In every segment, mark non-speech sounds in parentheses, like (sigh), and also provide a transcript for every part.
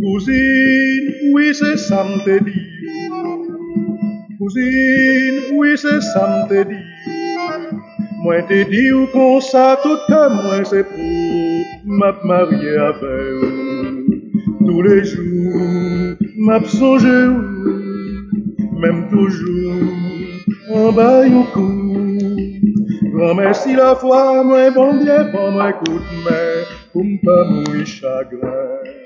Kouzine, oui se sam te di Kouzine, oui se sam te di Mwen te di ou kon sa tout ke mwen se pou Map marye ave ou Tous les jours, map sonje ou Mem toujou an bay ou kou Gran mersi la fwa mwen bondye Pan mwen kout mwen pou mpa mou i chagrin.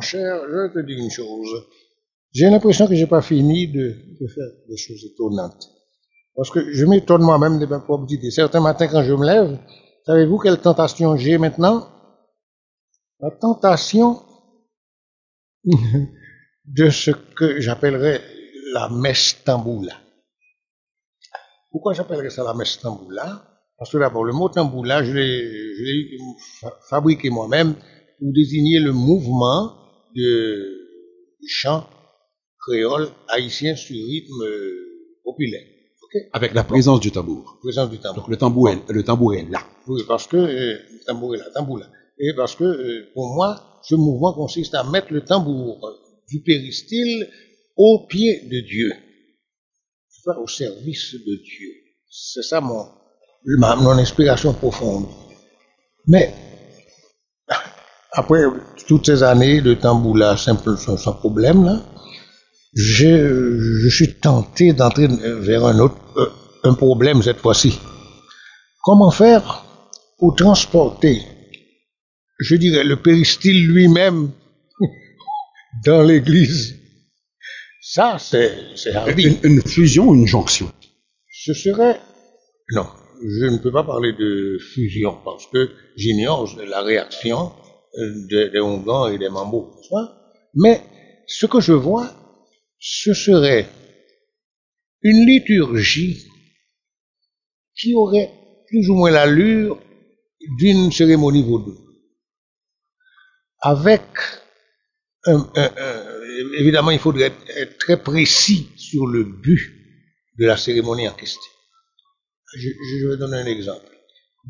Cher, je te dire une chose. J'ai l'impression que j'ai pas fini de, de faire des choses étonnantes. Parce que je m'étonne moi-même de ma propre idée. Certains matins, quand je me lève, savez-vous quelle tentation j'ai maintenant? La tentation (laughs) de ce que j'appellerais la messe tamboula. Pourquoi j'appellerais ça la messe tamboula? Parce que d'abord, le mot tamboula, je l'ai fabriqué moi-même pour désigner le mouvement de chant créole haïtien sur rythme populaire. Ok? Avec la présence du tambour. Présence du tambour. Donc le tambour est, le tambour est là. Oui, parce que euh, le tambour est là, tambour là. Et parce que euh, pour moi, ce mouvement consiste à mettre le tambour du péristyle au pied de Dieu, au service de Dieu. C'est ça mon, ma, mon inspiration profonde. Mais après toutes ces années de simple, sans, sans problème là, je, je suis tenté d'entrer vers un autre, euh, un problème cette fois-ci. Comment faire pour transporter, je dirais, le péristyle lui-même (laughs) dans l'église? Ça, c'est. Une, une fusion ou une jonction Ce serait... Non, je ne peux pas parler de fusion parce que j'ignore la réaction des, des et des pas? Mais ce que je vois, ce serait une liturgie qui aurait plus ou moins l'allure d'une cérémonie vaudou. Avec, un- un- un- évidemment, il faudrait être, être très précis sur le but de la cérémonie en question. Je, je vais donner un exemple.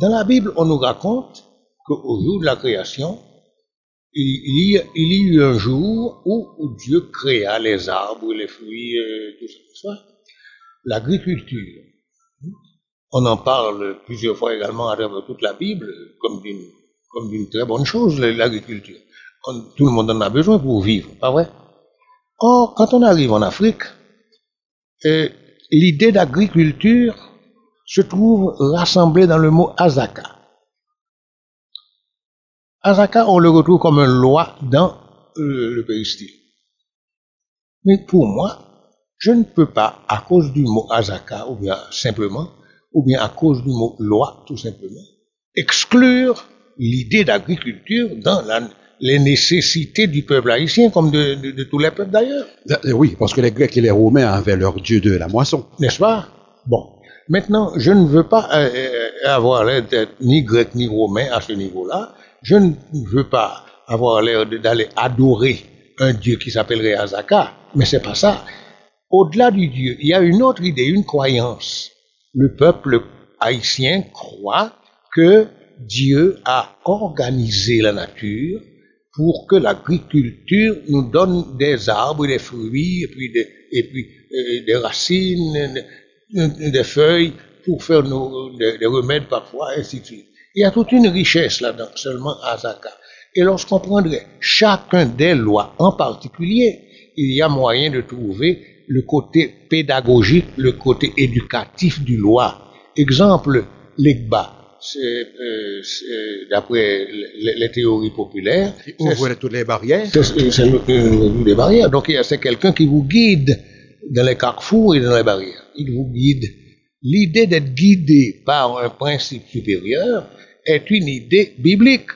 Dans la Bible, on nous raconte qu'au jour de la création, il, y, il y eut un jour où, Dieu créa les arbres, les fruits, euh, tout ça. L'agriculture. On en parle plusieurs fois également à travers toute la Bible comme d'une comme d'une très bonne chose, l'agriculture. Tout le monde en a besoin pour vivre, pas vrai? Or, quand on arrive en Afrique, euh, l'idée d'agriculture se trouve rassemblée dans le mot azaka. Azaka, on le retrouve comme une loi dans euh, le péristyle. Mais pour moi, je ne peux pas, à cause du mot azaka, ou bien simplement, ou bien à cause du mot loi, tout simplement, exclure l'idée d'agriculture dans la- les nécessités du peuple haïtien, comme de, de- de tous les peuples d'ailleurs. Euh, Oui, parce que les Grecs et les Romains avaient leur dieu de la moisson. N'est-ce pas? Bon. Maintenant, je ne veux pas euh, euh, avoir l'air d'être ni grec ni romain à ce niveau-là. Je ne veux pas avoir l'air d'aller adorer un dieu qui s'appellerait Azaka, mais c'est pas ça. Au-delà du dieu, il y a une autre idée, une croyance. Le peuple haïtien croit que Dieu a organisé la nature pour que l'agriculture nous donne des arbres, des fruits, et puis des, et euh, racines, des, feuilles, pour faire des, des remèdes parfois, ainsi de suite. Il y a toute une richesse là-dedans, seulement à Zaka. Et lorsqu'on prendrait chacun des lois en particulier, il y a moyen de trouver le côté pédagogique, le côté éducatif du loi. Exemple, l'EGBA, euh, d'après les, les théories populaires, Ouvrez toutes les barrières. c'est le- les barrières. Donc, c'est quelqu'un qui vous guide dans les carrefours et dans les barrières. Il vous guide. L'idée d'être guidé par un principe supérieur est une idée biblique.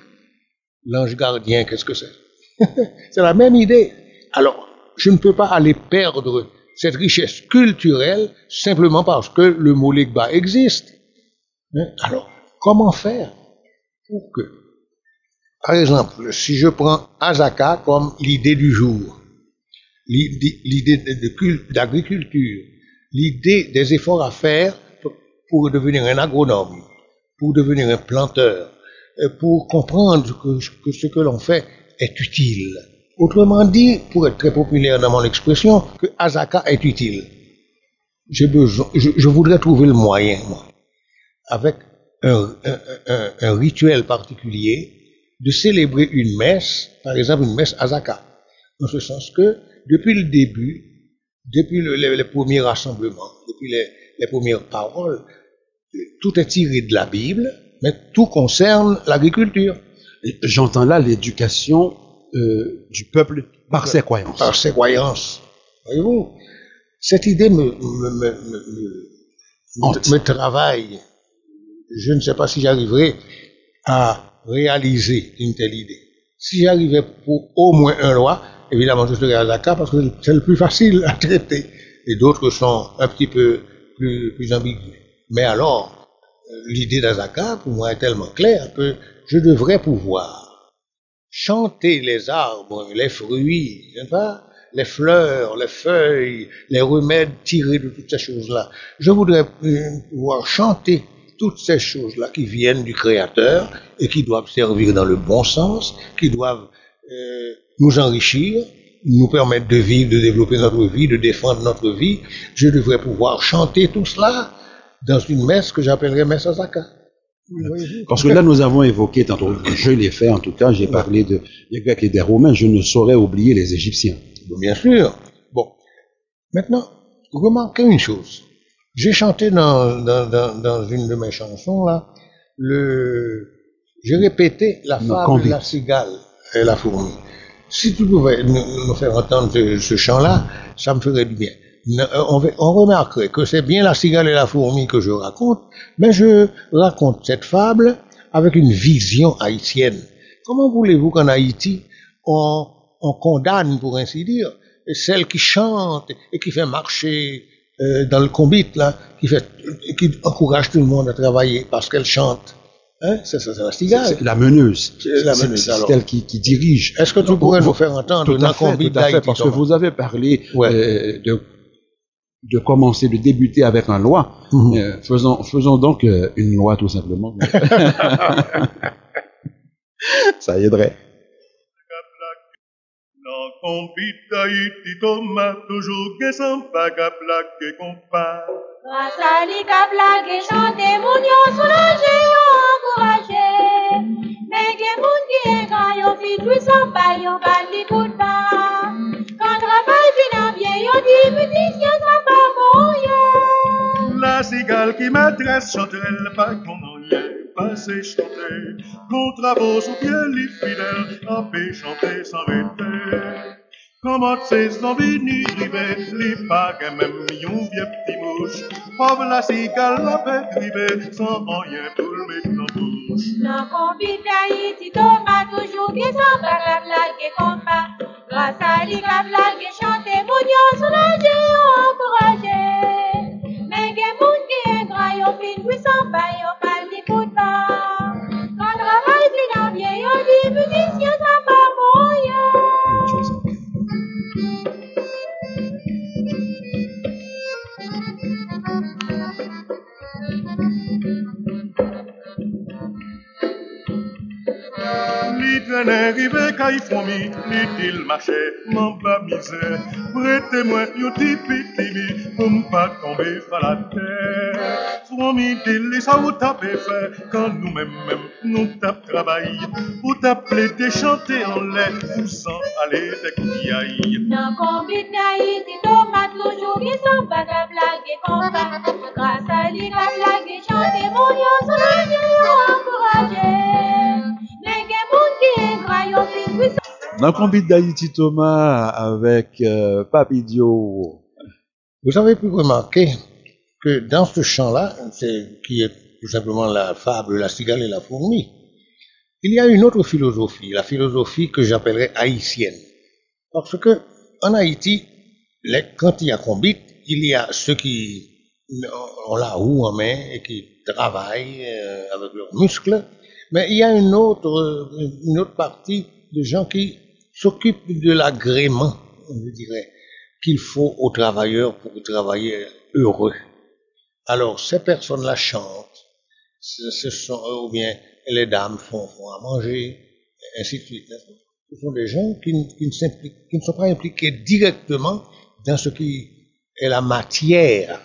L'ange gardien, qu'est-ce que c'est? (laughs) C'est la même idée. Alors, je ne peux pas aller perdre cette richesse culturelle simplement parce que le mot Legba existe. Hein? Alors, comment faire pour que, par exemple, si je prends Azaka comme l'idée du jour, l'idée d'agriculture, l'idée des efforts à faire pour devenir un agronome, pour devenir un planteur, euh, pour comprendre que, ce que l'on fait est utile. Autrement dit, pour être très populaire dans mon expression, que Azaka est utile. Besoin, je, voudrais trouver le moyen, moi, avec un, rituel particulier, de célébrer une messe, par exemple une messe Azaka. En ce sens que, depuis le début, depuis les, premiers rassemblements, depuis les premières paroles, tout est tiré de la Bible, mais tout concerne l'agriculture. J'entends là l'éducation euh, du peuple par ses croyances. Par ses croyances. Voyez-vous, cette idée me, me, me, me, travaille. Je ne sais pas si j'arriverai à réaliser une telle idée. Si j'arrivais pour au moins un loi, évidemment je serais à Dakar parce que c'est le plus facile à traiter. Et d'autres sont un petit peu plus, plus ambigus. Mais alors, l'idée d'Azaka, pour moi, est tellement claire que je devrais pouvoir chanter les arbres, les fruits, les fleurs, les feuilles, les remèdes tirés de toutes ces choses-là. Je voudrais euh, pouvoir chanter toutes ces choses-là qui viennent du Créateur et qui doivent servir dans le bon sens, qui doivent euh, nous enrichir, nous permettre de vivre, de développer notre vie, de défendre notre vie. Je devrais pouvoir chanter tout cela dans une messe que j'appellerais messe Azaka. Parce que là, nous avons évoqué, tantôt, je l'ai fait en tout cas, j'ai parlé de, des Grecs et des Romains, je ne saurais oublier les Égyptiens. Bien sûr. Bon. Maintenant, remarquez une chose. J'ai chanté dans, dans, dans, dans, une de mes chansons, là, le, j'ai répété la fable de la cigale et la fourmi. Si tu pouvais nous, faire entendre ce chant-là, ça me ferait du bien. Euh, on, remarquerait que c'est bien la cigale et la fourmi que je raconte, mais je raconte cette fable avec une vision haïtienne. Comment voulez-vous qu'en Haïti, on, condamne, pour ainsi dire, celle qui chante et qui fait marcher euh, dans le combat, là, qui, fait, qui encourage tout le monde à travailler parce qu'elle chante? Hein? C'est la meneuse. La meneuse, C'est elle qui, dirige. Est-ce que tu pourrais nous faire entendre tout à fait, tout à fait, parce que vous avez parlé euh, de de commencer, de débuter avec un loi. Mhm. Euh, faisons, faisons donc euh, une loi tout simplement. (laughs) Ça aiderait. Grâce La cigale qui m'adresse, chante elle pas qu'on en est, chanter. Travaux à chanter sans. Comment ces envies n'y river, les pagues même yon vieux petit mouche. Pauvre la cigale la river, sans rien pour le mettre Non, convite d'Haïti, Thomas, toujours qui s'en bat la blague et combat. Grâce à lui, la blague et chanter, mon yon kay fomi, li til marché, m'en pas misère. Prêtez-moi yo petit mi, pour m'pas tomber fa la terre. Fomi til li sa ou tape fait, quand nous-mêmes même nous tape travail. Ou tape les chanter en l'air, vous sans aller des couillailles. Dans combien d'Haïti, tomate toujours qui s'en bat la blague et combat. Grâce à lui, la blague et chanter, mon yon soulagé, encouragé. Dans le combat d'Haïti Thomas avec euh, Papidio. Vous avez pu remarquer que dans ce chant-là, qui est tout simplement la fable, la cigale et la fourmi, il y a une autre philosophie, la philosophie que j'appellerais haïtienne. Parce que en Haïti, quand il y a combat, il y a ceux qui ont la roue en main et qui travaillent euh, avec leurs muscles, mais il y a une autre, une autre partie de gens qui s'occupent de l'agrément, je dirais, qu'il faut aux travailleurs pour travailler heureux. Alors, ces personnes-là chantent, ce sont, ou bien les dames font, font à manger, ainsi de suite. Ce sont des gens qui, ne qui ne sont pas impliqués directement dans ce qui est la matière,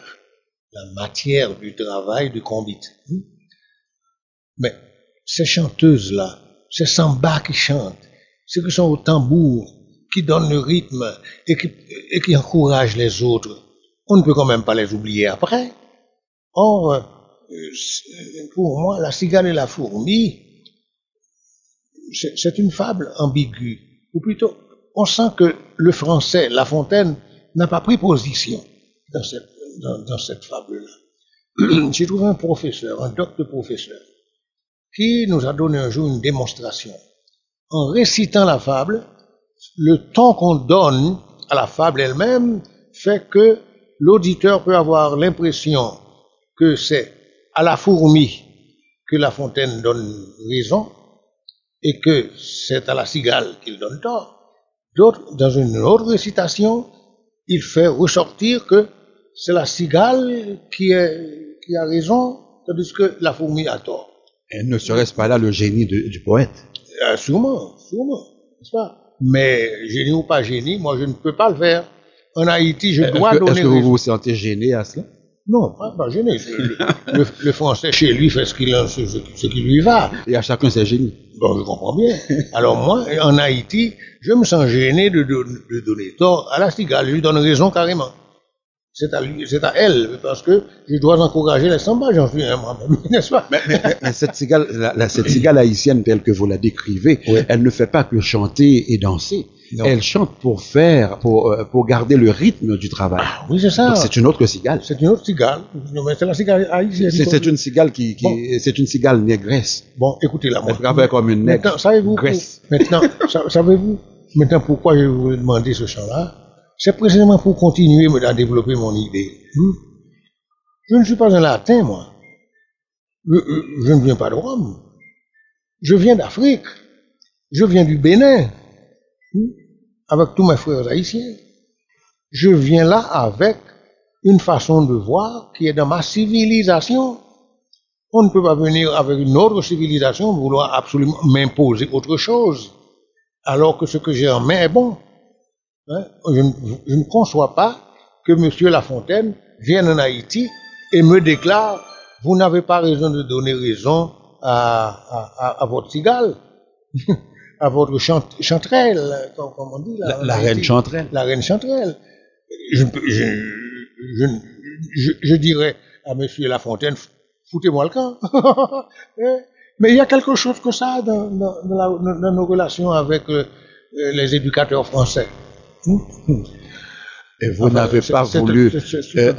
la matière du travail du combat. Mais ces chanteuses-là, ces sambas qui chantent, ceux qui sont au tambour, qui donnent le rythme et qui, encouragent les autres, on ne peut quand même pas les oublier après. Or, euh, pour moi, la cigale et la fourmi, c'est une fable ambiguë. Ou plutôt, on sent que le français, La Fontaine, n'a pas pris position dans cette, dans, cette fable-là. (clears throat) J'ai trouvé un professeur, un docteur professeur, qui nous a donné un jour une démonstration. En récitant la fable, le temps qu'on donne à la fable elle-même fait que l'auditeur peut avoir l'impression que c'est à la fourmi que La Fontaine donne raison et que c'est à la cigale qu'il donne tort. D'autres, dans une autre récitation, il fait ressortir que c'est la cigale qui, qui a raison, tandis que la fourmi a tort. Et ne serait-ce pas là le génie du poète? Ah, Sûrement, sûrement, n'est-ce pas? Mais génie ou pas génie, moi je ne peux pas le faire. En Haïti, je dois donner. Est-ce que vous vous sentez gêné à cela? Non, pas, gêné. Le, français chez lui fait ce qu'il ce, ce qui lui va. Et à chacun ses génies. Bon, je comprends bien. Alors moi, en Haïti, je me sens gêné de, donner tort à la cigale. Je lui donne raison carrément. C'est à, lui, c'est à elle, parce que je dois encourager les samba, j'en suis moi-même, (laughs) n'est-ce pas? Mais, cette, cigale, cette cigale haïtienne telle que vous la décrivez, elle ne fait pas que chanter et danser. Elle chante pour faire, pour, euh, pour garder le rythme du travail. Ah, oui, c'est ça. C'est une autre cigale. C'est une autre cigale. C'est la cigale haïtienne. C'est une cigale qui, qui c'est une cigale négresse. Bon, écoutez là. Elle travaille comme une nègre. Maintenant, savez-vous, maintenant, savez-vous, maintenant pourquoi je vous ai demandé ce chant-là? C'est précisément pour continuer à développer mon idée. Hmm? Je ne suis pas un latin, moi. Je, je ne viens pas de Rome. Je viens d'Afrique. Je viens du Bénin avec tous mes frères haïtiens. Je viens là avec une façon de voir qui est dans ma civilisation. On ne peut pas venir avec une autre civilisation vouloir absolument m'imposer autre chose, alors que ce que j'ai en main est bon. Hein? Je, ne, conçois pas que M. Lafontaine vienne en Haïti et me déclare vous n'avez pas raison de donner raison à, à votre cigale. (laughs) à votre chanterelle, comme, on dit. la, reine chanterelle. La reine chanterelle. Je, je, dirais à Monsieur Lafontaine, foutez-moi le camp. (laughs) Eh, mais il y a quelque chose que ça dans, dans, nos relations avec euh, les éducateurs français. Et vous n'avez pas voulu, euh,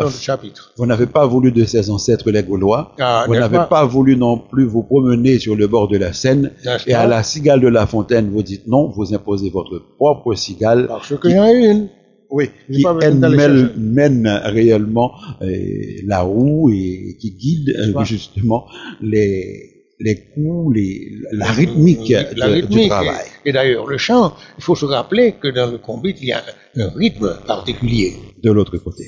vous n'avez pas voulu de ses ancêtres les Gaulois. Ah, vous n'avez pas, voulu non plus vous promener sur le bord de la Seine. Et à la cigale de la Fontaine, vous dites non, vous imposez votre propre cigale. Parce que j'en ai une. Oui, qui elle mène, réellement euh, la roue et qui guide euh, justement les, les coups, les, la rythmique, du travail. Et, d'ailleurs, le chant, il faut se rappeler que dans le combat, il y a un rythme particulier. De l'autre côté.